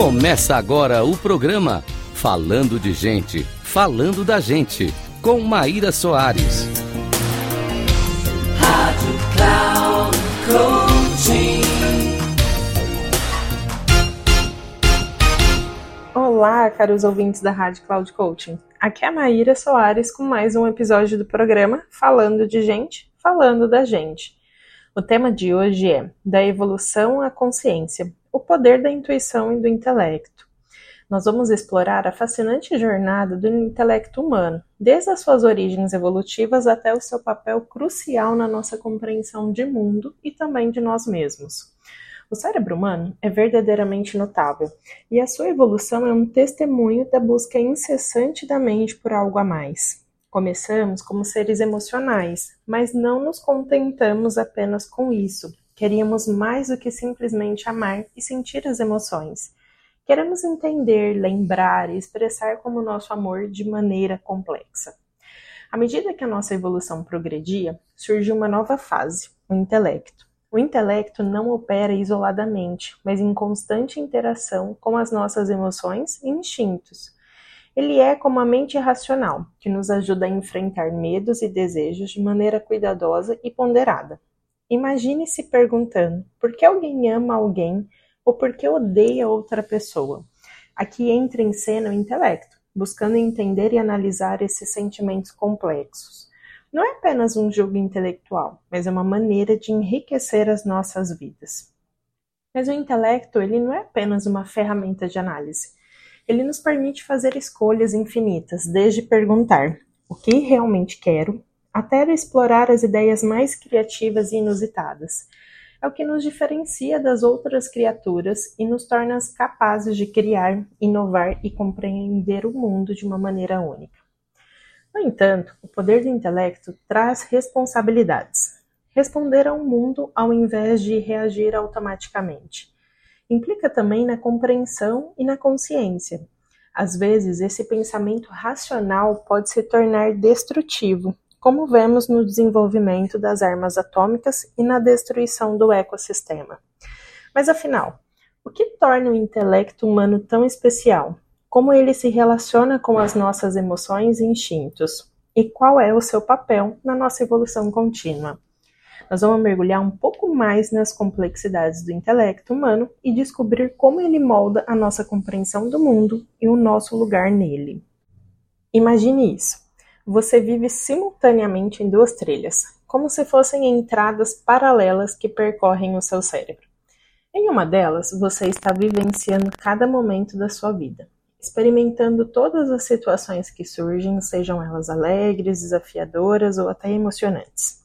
Começa agora o programa Falando de Gente, Falando da Gente, com Maíra Soares. Rádio Cloud Coaching. Olá, caros ouvintes da Rádio Cloud Coaching. Aqui é a Maíra Soares com mais um episódio do programa Falando de Gente, Falando da Gente. O tema de hoje é Da Evolução à Consciência, o poder da intuição e do intelecto. Nós vamos explorar a fascinante jornada do intelecto humano, desde as suas origens evolutivas até o seu papel crucial na nossa compreensão de mundo e também de nós mesmos. O cérebro humano é verdadeiramente notável, e a sua evolução é um testemunho da busca incessante da mente por algo a mais. Começamos como seres emocionais, mas não nos contentamos apenas com isso. Queríamos mais do que simplesmente amar e sentir as emoções. Queremos entender, lembrar e expressar como nosso amor de maneira complexa. À medida que a nossa evolução progredia, surgiu uma nova fase, o intelecto. O intelecto não opera isoladamente, mas em constante interação com as nossas emoções e instintos. Ele é como a mente racional, que nos ajuda a enfrentar medos e desejos de maneira cuidadosa e ponderada. Imagine se perguntando por que alguém ama alguém ou por que odeia outra pessoa. Aqui entra em cena o intelecto, buscando entender e analisar esses sentimentos complexos. Não é apenas um jogo intelectual, mas é uma maneira de enriquecer as nossas vidas. Mas o intelecto, ele não é apenas uma ferramenta de análise. Ele nos permite fazer escolhas infinitas, desde perguntar o que realmente quero, até explorar as ideias mais criativas e inusitadas. É o que nos diferencia das outras criaturas e nos torna capazes de criar, inovar e compreender o mundo de uma maneira única. No entanto, o poder do intelecto traz responsabilidades. Responder ao mundo ao invés de reagir automaticamente. Implica também na compreensão e na consciência. Às vezes, esse pensamento racional pode se tornar destrutivo como vemos no desenvolvimento das armas atômicas e na destruição do ecossistema. Mas afinal, o que torna o intelecto humano tão especial? Como ele se relaciona com as nossas emoções e instintos? E qual é o seu papel na nossa evolução contínua? Nós vamos mergulhar um pouco mais nas complexidades do intelecto humano e descobrir como ele molda a nossa compreensão do mundo e o nosso lugar nele. Imagine isso você vive simultaneamente em duas trilhas, como se fossem entradas paralelas que percorrem o seu cérebro. Em uma delas, você está vivenciando cada momento da sua vida, experimentando todas as situações que surgem, sejam elas alegres, desafiadoras ou até emocionantes.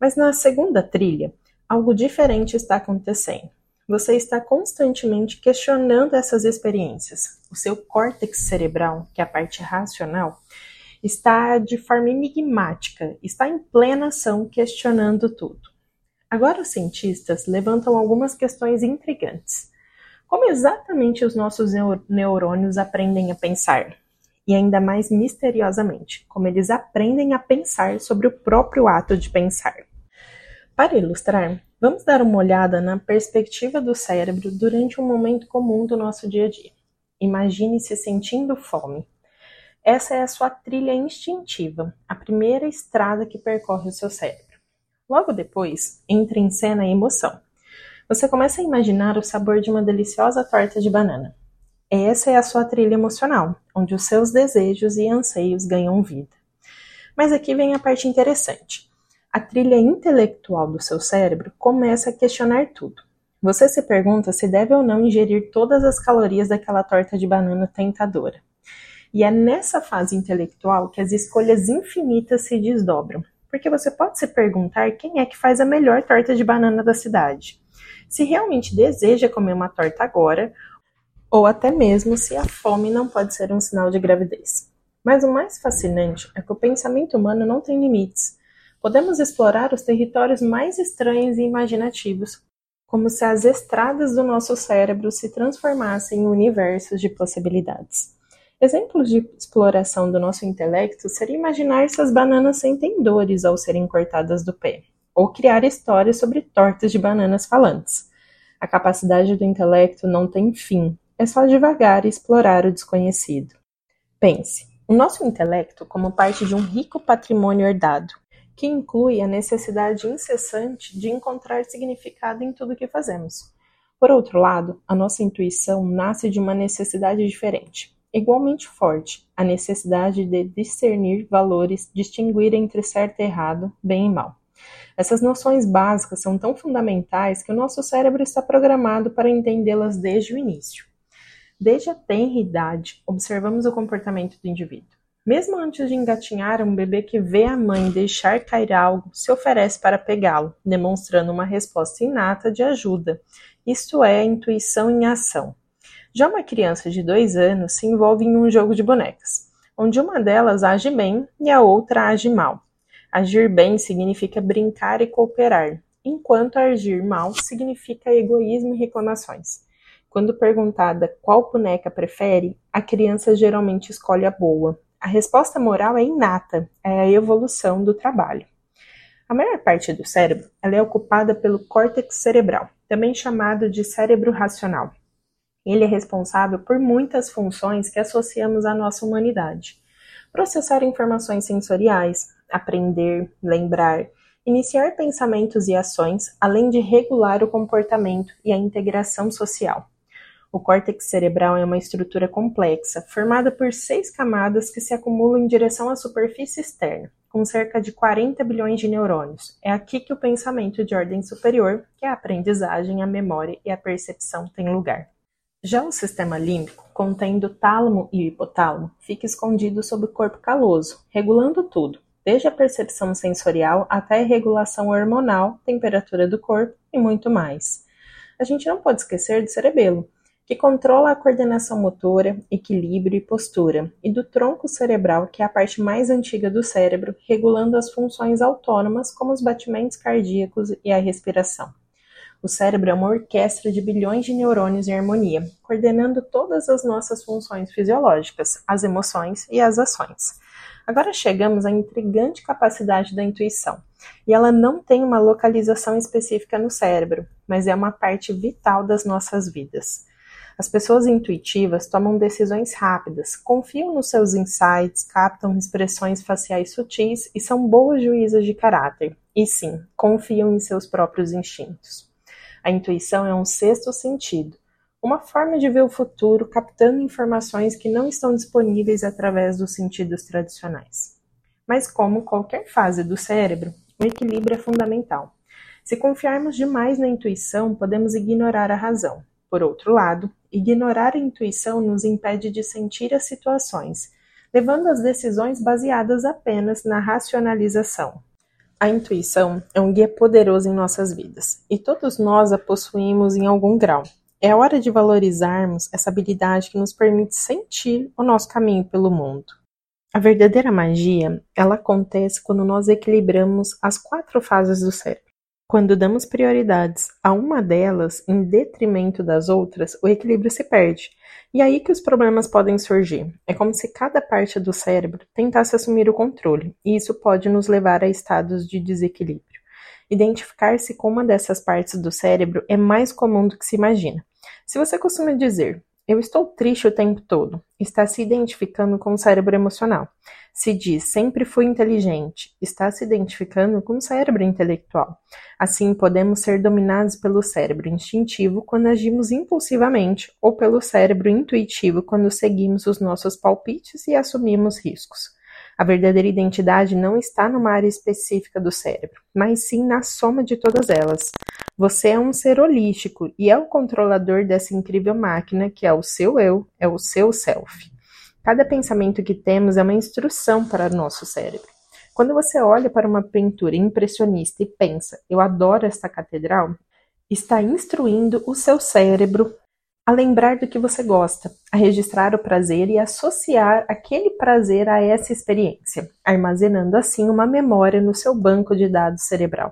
Mas na segunda trilha, algo diferente está acontecendo. Você está constantemente questionando essas experiências. O seu córtex cerebral, que é a parte racional, está de forma enigmática, está em plena ação questionando tudo. Agora os cientistas levantam algumas questões intrigantes. Como exatamente os nossos neurônios aprendem a pensar? E ainda mais misteriosamente, como eles aprendem a pensar sobre o próprio ato de pensar. Para ilustrar, vamos dar uma olhada na perspectiva do cérebro durante um momento comum do nosso dia a dia. Imagine-se sentindo fome. Essa é a sua trilha instintiva, a primeira estrada que percorre o seu cérebro. Logo depois, entra em cena a emoção. Você começa a imaginar o sabor de uma deliciosa torta de banana. Essa é a sua trilha emocional, onde os seus desejos e anseios ganham vida. Mas aqui vem a parte interessante. A trilha intelectual do seu cérebro começa a questionar tudo. Você se pergunta se deve ou não ingerir todas as calorias daquela torta de banana tentadora. E é nessa fase intelectual que as escolhas infinitas se desdobram, porque você pode se perguntar quem é que faz a melhor torta de banana da cidade. Se realmente deseja comer uma torta agora, ou até mesmo se a fome não pode ser um sinal de gravidez. Mas o mais fascinante é que o pensamento humano não tem limites. Podemos explorar os territórios mais estranhos e imaginativos, como se as estradas do nosso cérebro se transformassem em universos de possibilidades. Exemplos de exploração do nosso intelecto seria imaginar se as bananas sentem dores ao serem cortadas do pé, ou criar histórias sobre tortas de bananas falantes. A capacidade do intelecto não tem fim, é só devagar explorar o desconhecido. Pense, o nosso intelecto como parte de um rico patrimônio herdado, que inclui a necessidade incessante de encontrar significado em tudo que fazemos. Por outro lado, a nossa intuição nasce de uma necessidade diferente, igualmente forte, a necessidade de discernir valores, distinguir entre certo e errado, bem e mal. Essas noções básicas são tão fundamentais que o nosso cérebro está programado para entendê-las desde o início. Desde a tenra idade, observamos o comportamento do indivíduo. Mesmo antes de engatinhar, um bebê que vê a mãe deixar cair algo se oferece para pegá-lo, demonstrando uma resposta inata de ajuda. Isto é intuição em ação. Já uma criança de dois anos se envolve em um jogo de bonecas, onde uma delas age bem e a outra age mal. Agir bem significa brincar e cooperar, enquanto agir mal significa egoísmo e reclamações. Quando perguntada qual boneca prefere, a criança geralmente escolhe a boa. A resposta moral é inata, é a evolução do trabalho. A maior parte do cérebro é ocupada pelo córtex cerebral, também chamado de cérebro racional. Ele é responsável por muitas funções que associamos à nossa humanidade. Processar informações sensoriais, aprender, lembrar, iniciar pensamentos e ações, além de regular o comportamento e a integração social. O córtex cerebral é uma estrutura complexa, formada por seis camadas que se acumulam em direção à superfície externa, com cerca de 40 bilhões de neurônios. É aqui que o pensamento de ordem superior, que é a aprendizagem, a memória e a percepção, tem lugar. Já o sistema límbico, contendo tálamo e hipotálamo, fica escondido sob o corpo caloso, regulando tudo, desde a percepção sensorial até a regulação hormonal, temperatura do corpo e muito mais. A gente não pode esquecer do cerebelo, que controla a coordenação motora, equilíbrio e postura, e do tronco cerebral, que é a parte mais antiga do cérebro, regulando as funções autônomas como os batimentos cardíacos e a respiração. O cérebro é uma orquestra de bilhões de neurônios em harmonia, coordenando todas as nossas funções fisiológicas, as emoções e as ações. Agora chegamos à intrigante capacidade da intuição. E ela não tem uma localização específica no cérebro, mas é uma parte vital das nossas vidas. As pessoas intuitivas tomam decisões rápidas, confiam nos seus insights, captam expressões faciais sutis e são boas juízas de caráter. E sim, confiam em seus próprios instintos. A intuição é um sexto sentido, uma forma de ver o futuro captando informações que não estão disponíveis através dos sentidos tradicionais. Mas, como qualquer fase do cérebro, o equilíbrio é fundamental. Se confiarmos demais na intuição, podemos ignorar a razão. Por outro lado, ignorar a intuição nos impede de sentir as situações, levando às decisões baseadas apenas na racionalização. A intuição é um guia poderoso em nossas vidas, e todos nós a possuímos em algum grau, é hora de valorizarmos essa habilidade que nos permite sentir o nosso caminho pelo mundo. A verdadeira magia, ela acontece quando nós equilibramos as quatro fases do cérebro. Quando damos prioridades a uma delas em detrimento das outras, o equilíbrio se perde. E aí que os problemas podem surgir. É como se cada parte do cérebro tentasse assumir o controle, e isso pode nos levar a estados de desequilíbrio. Identificar-se com uma dessas partes do cérebro é mais comum do que se imagina. Se você costuma dizer eu estou triste o tempo todo, está se identificando com o cérebro emocional. Se diz sempre fui inteligente, está se identificando com o cérebro intelectual. Assim, podemos ser dominados pelo cérebro instintivo quando agimos impulsivamente, ou pelo cérebro intuitivo quando seguimos os nossos palpites e assumimos riscos. A verdadeira identidade não está numa área específica do cérebro, mas sim na soma de todas elas. Você é um ser holístico e é o controlador dessa incrível máquina que é o seu eu, é o seu self. Cada pensamento que temos é uma instrução para o nosso cérebro. Quando você olha para uma pintura impressionista e pensa, eu adoro esta catedral, está instruindo o seu cérebro a lembrar do que você gosta, a registrar o prazer e associar aquele prazer a essa experiência, armazenando assim uma memória no seu banco de dados cerebral.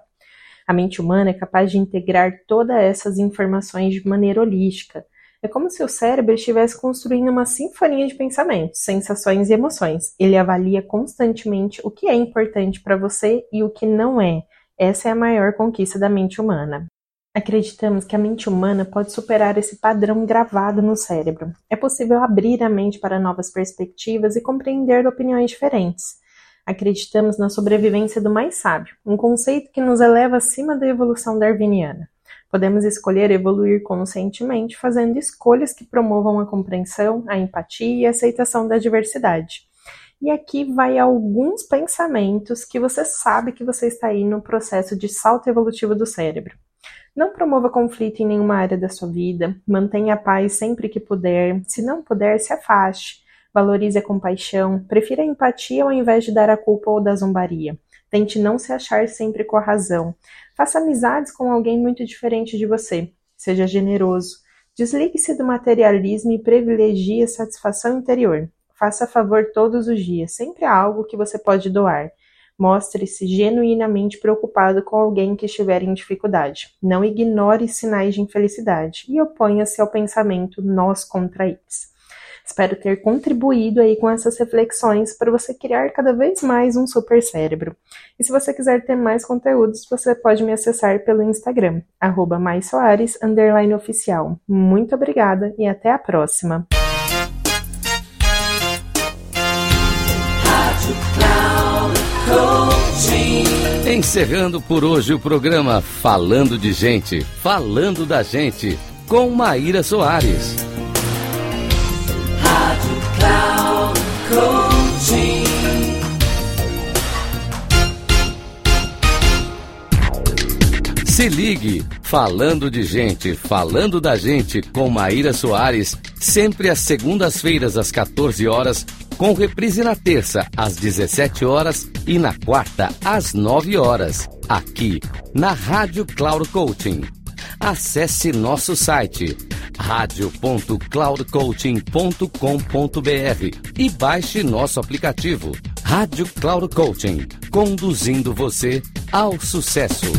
A mente humana é capaz de integrar todas essas informações de maneira holística. É como se o cérebro estivesse construindo uma sinfonia de pensamentos, sensações e emoções. Ele avalia constantemente o que é importante para você e o que não é. Essa é a maior conquista da mente humana. Acreditamos que a mente humana pode superar esse padrão gravado no cérebro. É possível abrir a mente para novas perspectivas e compreender opiniões diferentes. Acreditamos na sobrevivência do mais sábio, um conceito que nos eleva acima da evolução darwiniana. Podemos escolher evoluir conscientemente fazendo escolhas que promovam a compreensão, a empatia e a aceitação da diversidade. E aqui vai alguns pensamentos que você sabe que você está aí no processo de salto evolutivo do cérebro. Não promova conflito em nenhuma área da sua vida, mantenha a paz sempre que puder, se não puder, se afaste. Valorize a compaixão, prefira a empatia ao invés de dar a culpa ou da zombaria. Tente não se achar sempre com a razão. Faça amizades com alguém muito diferente de você. Seja generoso. Desligue-se do materialismo e privilegie a satisfação interior. Faça favor todos os dias, sempre há algo que você pode doar. Mostre-se genuinamente preocupado com alguém que estiver em dificuldade. Não ignore sinais de infelicidade e oponha-se ao pensamento nós contra eles. Espero ter contribuído aí com essas reflexões para você criar cada vez mais um super cérebro. E se você quiser ter mais conteúdos, você pode me acessar pelo Instagram, arroba. Muito obrigada e até a próxima! Encerrando por hoje o programa Falando de Gente, Falando da Gente, com Maíra Soares. Rádio Cloud Coaching. Se ligue, falando de gente, falando da gente com Maíra Soares, sempre às segundas-feiras às 14 horas com reprise na terça às 17 horas e na quarta às 9 horas, aqui na Rádio Cloud Coaching. Acesse nosso site radio.cloudcoaching.com.br e baixe nosso aplicativo Rádio Cloud Coaching, conduzindo você ao sucesso.